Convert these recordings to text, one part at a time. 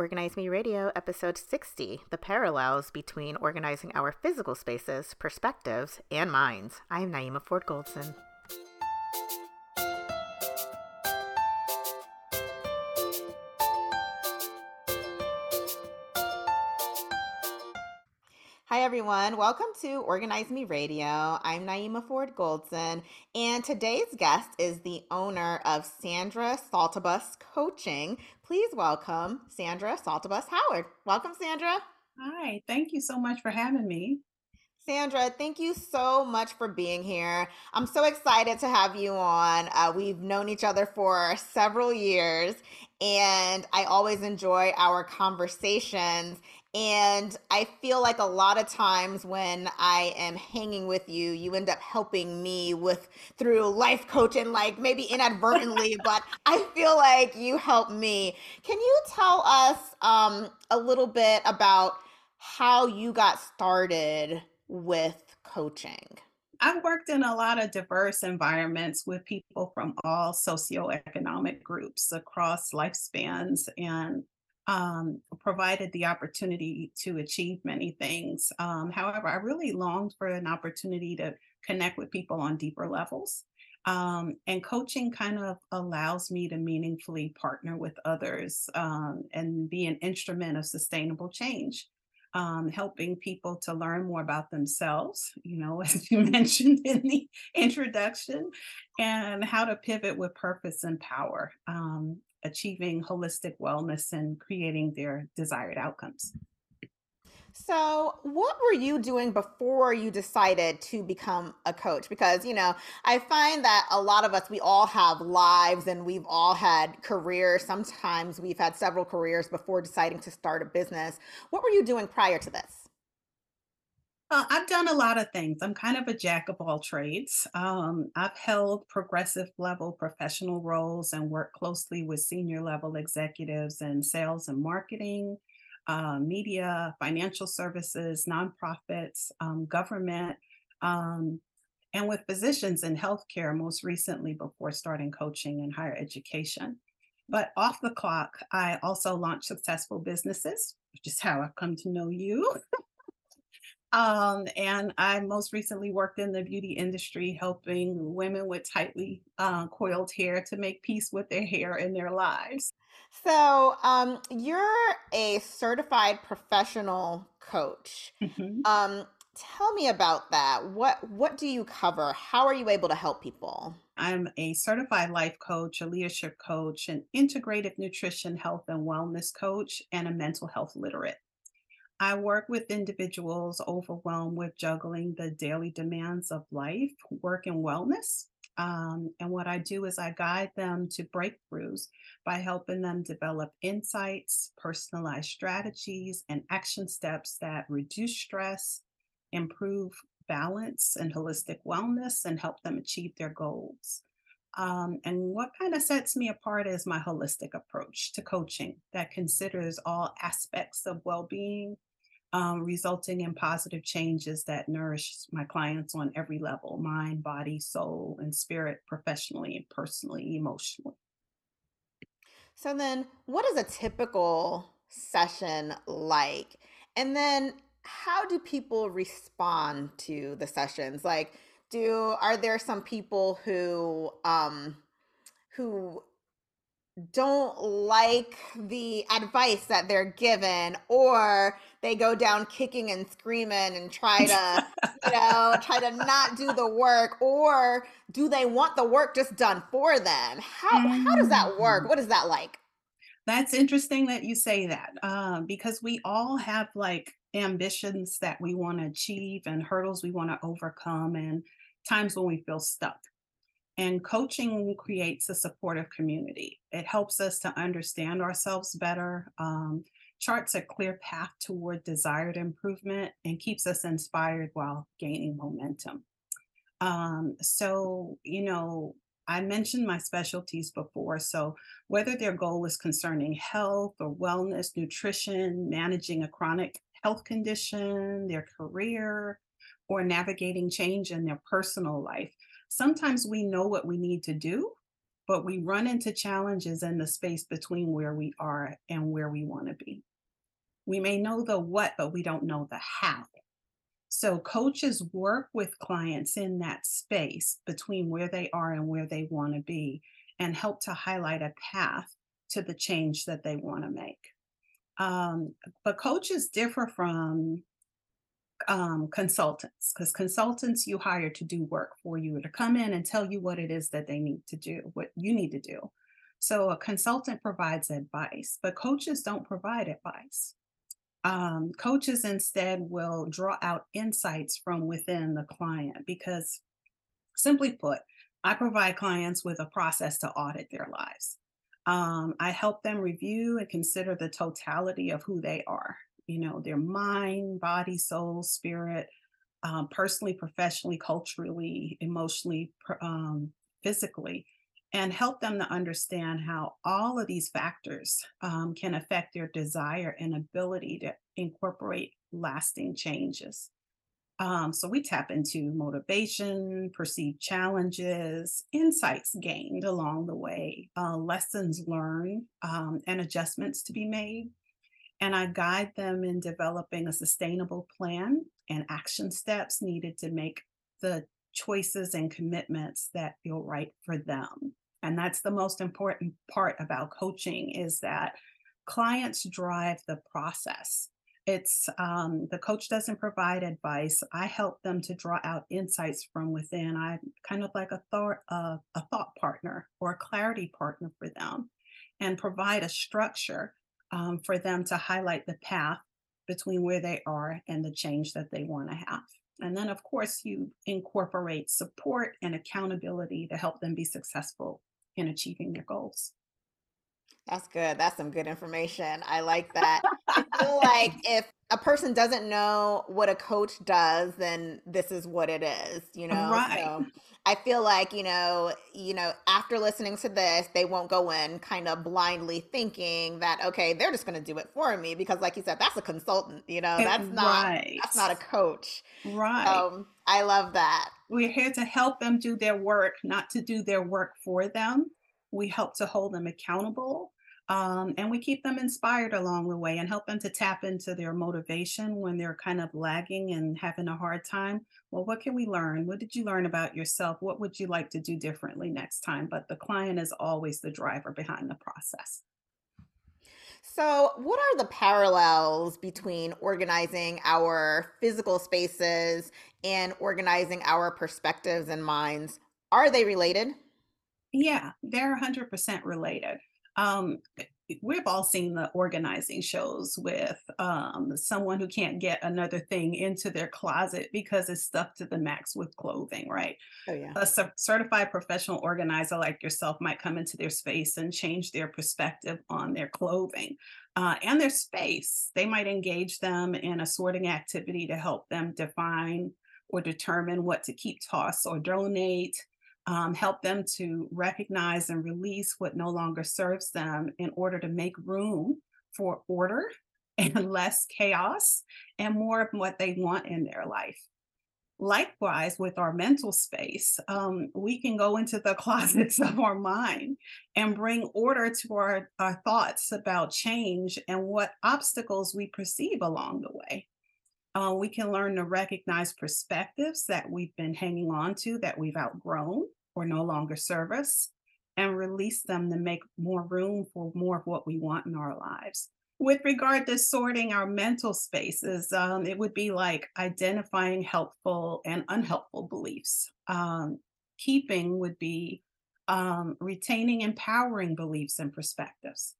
Organize Me Radio, episode 60 The Parallels Between Organizing Our Physical Spaces, Perspectives, and Minds. I am Naeemah Ford Goldson. Hi, everyone. Welcome to Organize Me Radio. I'm Naeemah Ford Goldson, and today's guest is the owner of Sandra Saltibus Coaching. Please welcome Sandra Saltibus Howard. Welcome, Sandra. Hi, thank you so much for having me. Sandra, thank you so much for being here. I'm so excited to have you on. Uh, we've known each other for several years, and I always enjoy our conversations. And I feel like a lot of times when I am hanging with you, you end up helping me with through life coaching, like maybe inadvertently, but I feel like you help me. Can you tell us um, a little bit about how you got started with coaching? I've worked in a lot of diverse environments with people from all socioeconomic groups across lifespans and um, provided the opportunity to achieve many things. Um, however, I really longed for an opportunity to connect with people on deeper levels. Um, and coaching kind of allows me to meaningfully partner with others um, and be an instrument of sustainable change. Um, helping people to learn more about themselves, you know, as you mentioned in the introduction, and how to pivot with purpose and power. Um, achieving holistic wellness and creating their desired outcomes. So, what were you doing before you decided to become a coach? Because, you know, I find that a lot of us, we all have lives and we've all had careers. Sometimes we've had several careers before deciding to start a business. What were you doing prior to this? Well, I've done a lot of things. I'm kind of a jack of all trades. Um, I've held progressive level professional roles and worked closely with senior level executives in sales and marketing, uh, media, financial services, nonprofits, um, government, um, and with physicians in healthcare, most recently before starting coaching in higher education. But off the clock, I also launched successful businesses, which is how I've come to know you. Um, and I most recently worked in the beauty industry, helping women with tightly uh, coiled hair to make peace with their hair in their lives. So, um, you're a certified professional coach. Mm-hmm. Um, tell me about that. What what do you cover? How are you able to help people? I'm a certified life coach, a leadership coach, an integrative nutrition, health, and wellness coach, and a mental health literate. I work with individuals overwhelmed with juggling the daily demands of life, work, and wellness. Um, and what I do is I guide them to breakthroughs by helping them develop insights, personalized strategies, and action steps that reduce stress, improve balance and holistic wellness, and help them achieve their goals. Um, and what kind of sets me apart is my holistic approach to coaching that considers all aspects of well being, um, resulting in positive changes that nourish my clients on every level mind, body, soul, and spirit, professionally and personally, emotionally. So, then what is a typical session like? And then how do people respond to the sessions? Like, do are there some people who um who don't like the advice that they're given or they go down kicking and screaming and try to you know try to not do the work or do they want the work just done for them? How how does that work? Mm. what is that like? That's interesting that you say that uh, because we all have like ambitions that we want to achieve and hurdles we want to overcome and times when we feel stuck and coaching creates a supportive community. It helps us to understand ourselves better, um, charts a clear path toward desired improvement, and keeps us inspired while gaining momentum. Um, so, you know, I mentioned my specialties before. So, whether their goal is concerning health or wellness, nutrition, managing a chronic health condition, their career, or navigating change in their personal life, sometimes we know what we need to do, but we run into challenges in the space between where we are and where we want to be. We may know the what, but we don't know the how. So, coaches work with clients in that space between where they are and where they want to be and help to highlight a path to the change that they want to make. Um, but coaches differ from um, consultants because consultants you hire to do work for you to come in and tell you what it is that they need to do, what you need to do. So a consultant provides advice, but coaches don't provide advice. Um, coaches instead will draw out insights from within the client because, simply put, I provide clients with a process to audit their lives. Um, I help them review and consider the totality of who they are you know, their mind, body, soul, spirit, um, personally, professionally, culturally, emotionally, um, physically, and help them to understand how all of these factors um, can affect their desire and ability to incorporate lasting changes. Um, so we tap into motivation, perceived challenges, insights gained along the way, uh, lessons learned, um, and adjustments to be made and I guide them in developing a sustainable plan and action steps needed to make the choices and commitments that feel right for them. And that's the most important part about coaching is that clients drive the process. It's um, the coach doesn't provide advice. I help them to draw out insights from within. I'm kind of like a thought, uh, a thought partner or a clarity partner for them, and provide a structure um, for them to highlight the path between where they are and the change that they want to have. And then, of course, you incorporate support and accountability to help them be successful in achieving their goals. That's good. That's some good information. I like that. I feel like if a person doesn't know what a coach does, then this is what it is, you know? Right. So I feel like, you know, you know, after listening to this, they won't go in kind of blindly thinking that, okay, they're just gonna do it for me. Because like you said, that's a consultant, you know, that's not right. that's not a coach. Right. Um, I love that. We're here to help them do their work, not to do their work for them. We help to hold them accountable um, and we keep them inspired along the way and help them to tap into their motivation when they're kind of lagging and having a hard time. Well, what can we learn? What did you learn about yourself? What would you like to do differently next time? But the client is always the driver behind the process. So, what are the parallels between organizing our physical spaces and organizing our perspectives and minds? Are they related? Yeah, they're 100% related. Um, eh, we've all seen the organizing shows with um, someone who can't get another thing into their closet because it's stuffed to the max with clothing, right? Oh, yeah. A c- certified professional organizer like yourself might come into their space and change their perspective on their clothing uh, and their space. They might engage them in a sorting activity to help them define or determine what to keep, toss, or donate um, help them to recognize and release what no longer serves them in order to make room for order and less chaos and more of what they want in their life. Likewise, with our mental space, um, we can go into the closets of our mind and bring order to our, our thoughts about change and what obstacles we perceive along the way. Uh, we can learn to recognize perspectives that we've been hanging on to that we've outgrown or no longer serve us and release them to make more room for more of what we want in our lives. With regard to sorting our mental spaces, um, it would be like identifying helpful and unhelpful beliefs. Um, keeping would be um, retaining empowering beliefs and perspectives.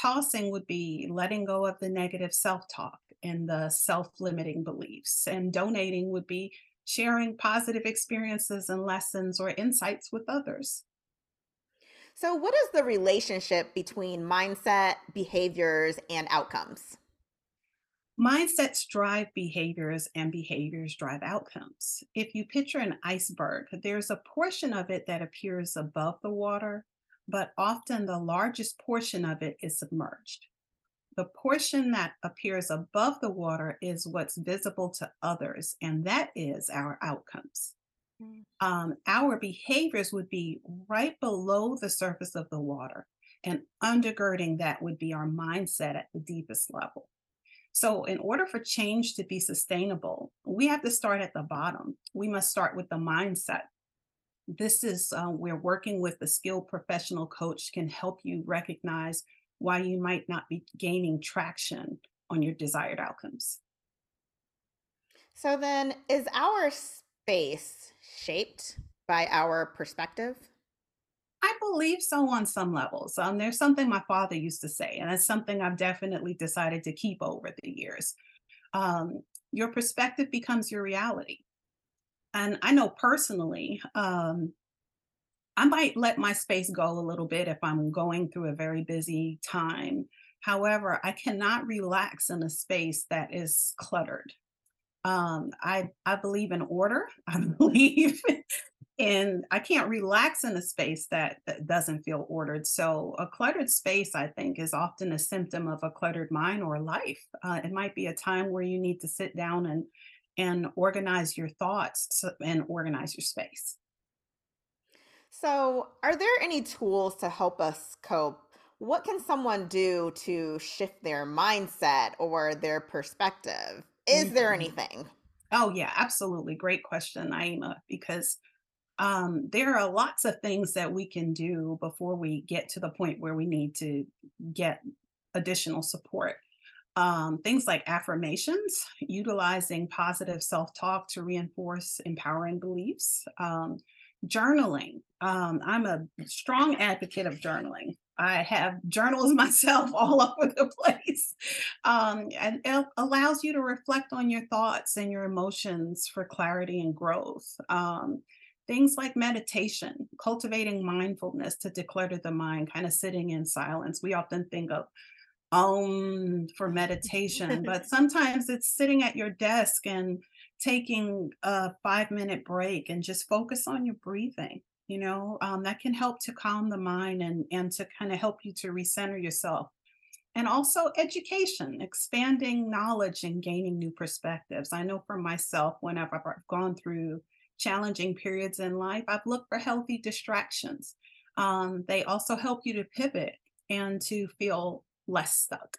Tossing would be letting go of the negative self talk and the self limiting beliefs. And donating would be sharing positive experiences and lessons or insights with others. So, what is the relationship between mindset, behaviors, and outcomes? Mindsets drive behaviors, and behaviors drive outcomes. If you picture an iceberg, there's a portion of it that appears above the water, but often the largest portion of it is submerged. The portion that appears above the water is what's visible to others, and that is our outcomes. Mm. Um, our behaviors would be right below the surface of the water, and undergirding that would be our mindset at the deepest level. So, in order for change to be sustainable, we have to start at the bottom. We must start with the mindset. This is uh, where working with a skilled professional coach can help you recognize why you might not be gaining traction on your desired outcomes. So, then is our space shaped by our perspective? I believe so on some levels. Um, there's something my father used to say, and it's something I've definitely decided to keep over the years. Um, your perspective becomes your reality. And I know personally, um, I might let my space go a little bit if I'm going through a very busy time. However, I cannot relax in a space that is cluttered. Um, I I believe in order. I believe and I can't relax in a space that, that doesn't feel ordered. So, a cluttered space, I think, is often a symptom of a cluttered mind or life. Uh, it might be a time where you need to sit down and and organize your thoughts and organize your space. So, are there any tools to help us cope? What can someone do to shift their mindset or their perspective? Is there Mhm. anything? Oh, yeah, absolutely. Great question, Naeemah, because um, there are lots of things that we can do before we get to the point where we need to get additional support. Um, things like affirmations, utilizing positive self talk to reinforce empowering beliefs, um, journaling. Um, I'm a strong advocate of journaling. I have journals myself all over the place. Um, and it allows you to reflect on your thoughts and your emotions for clarity and growth. Um, things like meditation, cultivating mindfulness to declutter the mind, kind of sitting in silence. We often think of um for meditation, but sometimes it's sitting at your desk and taking a five minute break and just focus on your breathing. You know, um, that can help to calm the mind and, and to kind of help you to recenter yourself. And also education, expanding knowledge and gaining new perspectives. I know for myself, whenever I've gone through challenging periods in life, I've looked for healthy distractions. Um, they also help you to pivot and to feel less stuck.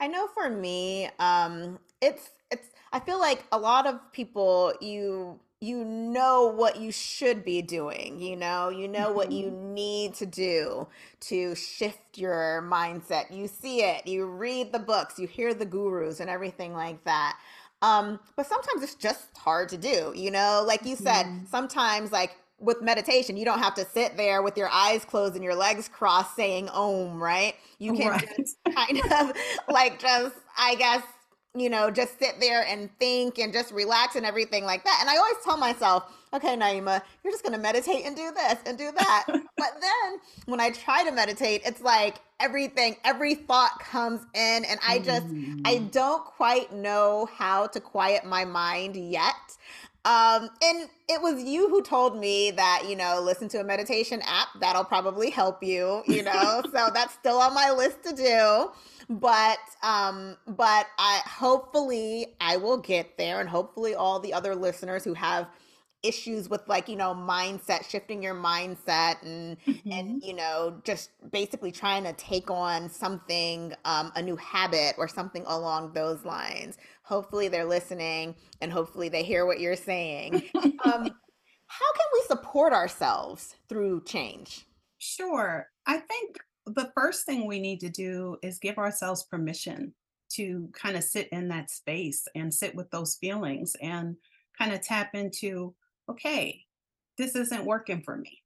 I know for me, um, it's it's I feel like a lot of people you you know what you should be doing, you know, you know what you Mhm. need to do to shift your mindset. You see it, you read the books, you hear the gurus and everything like that. Um, but sometimes it's just hard to do, you know, like you said, Mhm. sometimes like with meditation, you don't have to sit there with your eyes closed and your legs crossed saying om, right? You can Right. just kind of like just I guess you know just sit there and think and just relax and everything like that. And I always tell myself, okay, Naeemah, you're just gonna meditate and do this and do that. But then when I try to meditate, it's like everything, every thought comes in, and I just I Mhm. don't quite know how to quiet my mind yet. Um, and it was you who told me that, you know, listen to a meditation app. That'll probably help you, you know. So that's still on my list to do. But um, but I hopefully I will get there and hopefully all the other listeners who have issues with like, you know, mindset, shifting your mindset and and Mhm. you know just basically trying to take on something um, a new habit or something along those lines hopefully they're listening and hopefully they hear what you're saying um, how can we support ourselves through change Sure. I think the first thing we need to do is give ourselves permission to kind of sit in that space and sit with those feelings and kind of tap into, okay, this isn't working for me.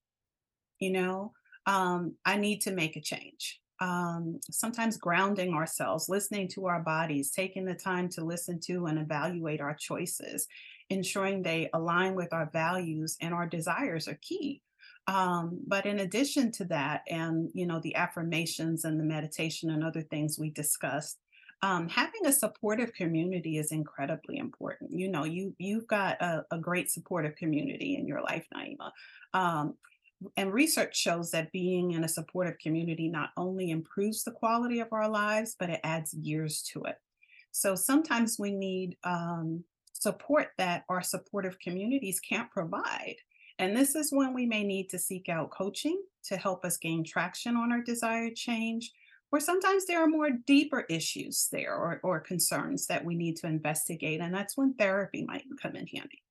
You know, um, I need to make a change. Um, sometimes grounding ourselves, listening to our bodies, taking the time to listen to and evaluate our choices, ensuring they align with our values and our desires are key. Um, but in addition to that, and you know, the affirmations and the meditation and other things we discussed, um, having a supportive community is incredibly important. You know, you you've got a, a great supportive community in your life, Naeemah. Um, and research shows that being in a supportive community not only improves the quality of our lives, but it adds years to it. So sometimes we need um, support that our supportive communities can't provide. And this is when we may need to seek out coaching to help us gain traction on our desired change. Or sometimes there are more deeper issues there or, or concerns that we need to investigate. And that's when therapy might come in handy.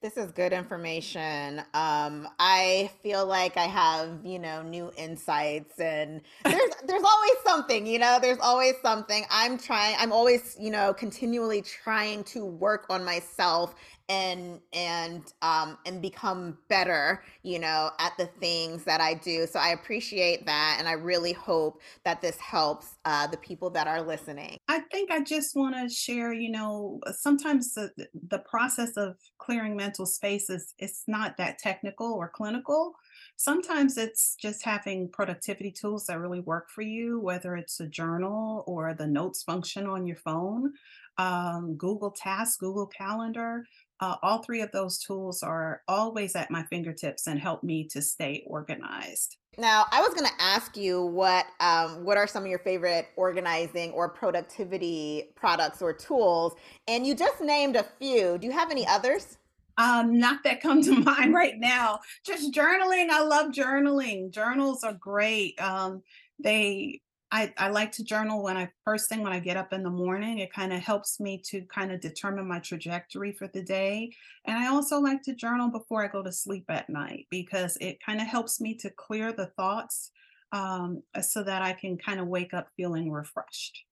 This is good information. Um, I feel like I have, you know, new insights and there's there's always something, you know, there's always something. I'm trying, I'm always, you know, continually trying to work on myself and and um and become better you know at the things that i do so i appreciate that and i really hope that this helps uh the people that are listening. I think i just want to share you know sometimes the the process of clearing mental spaces it's not that technical or clinical. Sometimes it's just having productivity tools that really work for you whether it's a journal or the notes function on your phone um, google tasks google calendar uh, all three of those tools are always at my fingertips and help me to stay organized. Now, I was going to ask you what um, what are some of your favorite organizing or productivity products or tools, and you just named a few. Do you have any others? Um, not that come to mind right now. Just journaling. I love journaling. Journals are great. Um, they I, I like to journal when I first thing when I get up in the morning. It kind of helps me to kind of determine my trajectory for the day. And I also like to journal before I go to sleep at night because it kind of helps me to clear the thoughts um, so that I can kind of wake up feeling refreshed.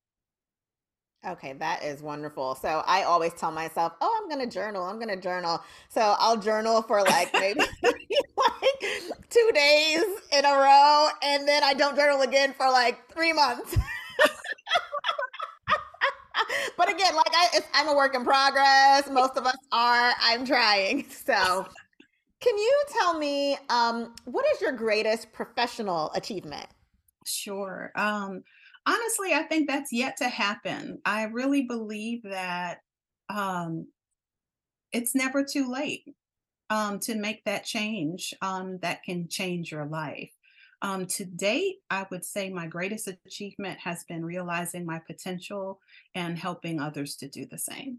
Okay, that is wonderful. So I always tell myself, "Oh, I'm going to journal. I'm going to journal." So I'll journal for like maybe like 2 days in a row and then I don't journal again for like 3 months. but again, like I I'm a work in progress. Most of us are. I'm trying. So can you tell me um, what is your greatest professional achievement? Sure. Um, honestly, I think that's yet to happen. I really believe that um, it's never too late um, to make that change um, that can change your life. Um, to date, I would say my greatest achievement has been realizing my potential and helping others to do the same.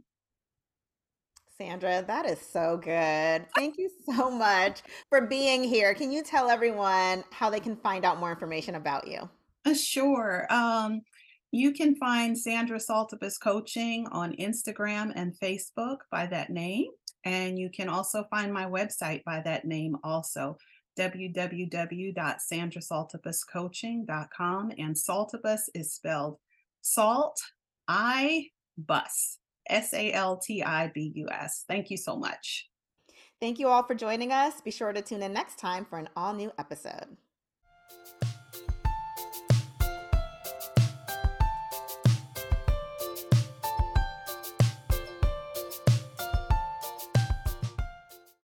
Sandra, that is so good. Thank you so much for being here. Can you tell everyone how they can find out more information about you? Uh, sure. Um, you can find Sandra Saltibus Coaching on Instagram and Facebook by that name. And you can also find my website by that name also www.sandrasaltibuscoaching.com. And Saltibus is spelled salt, I, bus, S A L T I B U S. Thank you so much. Thank you all for joining us. Be sure to tune in next time for an all new episode.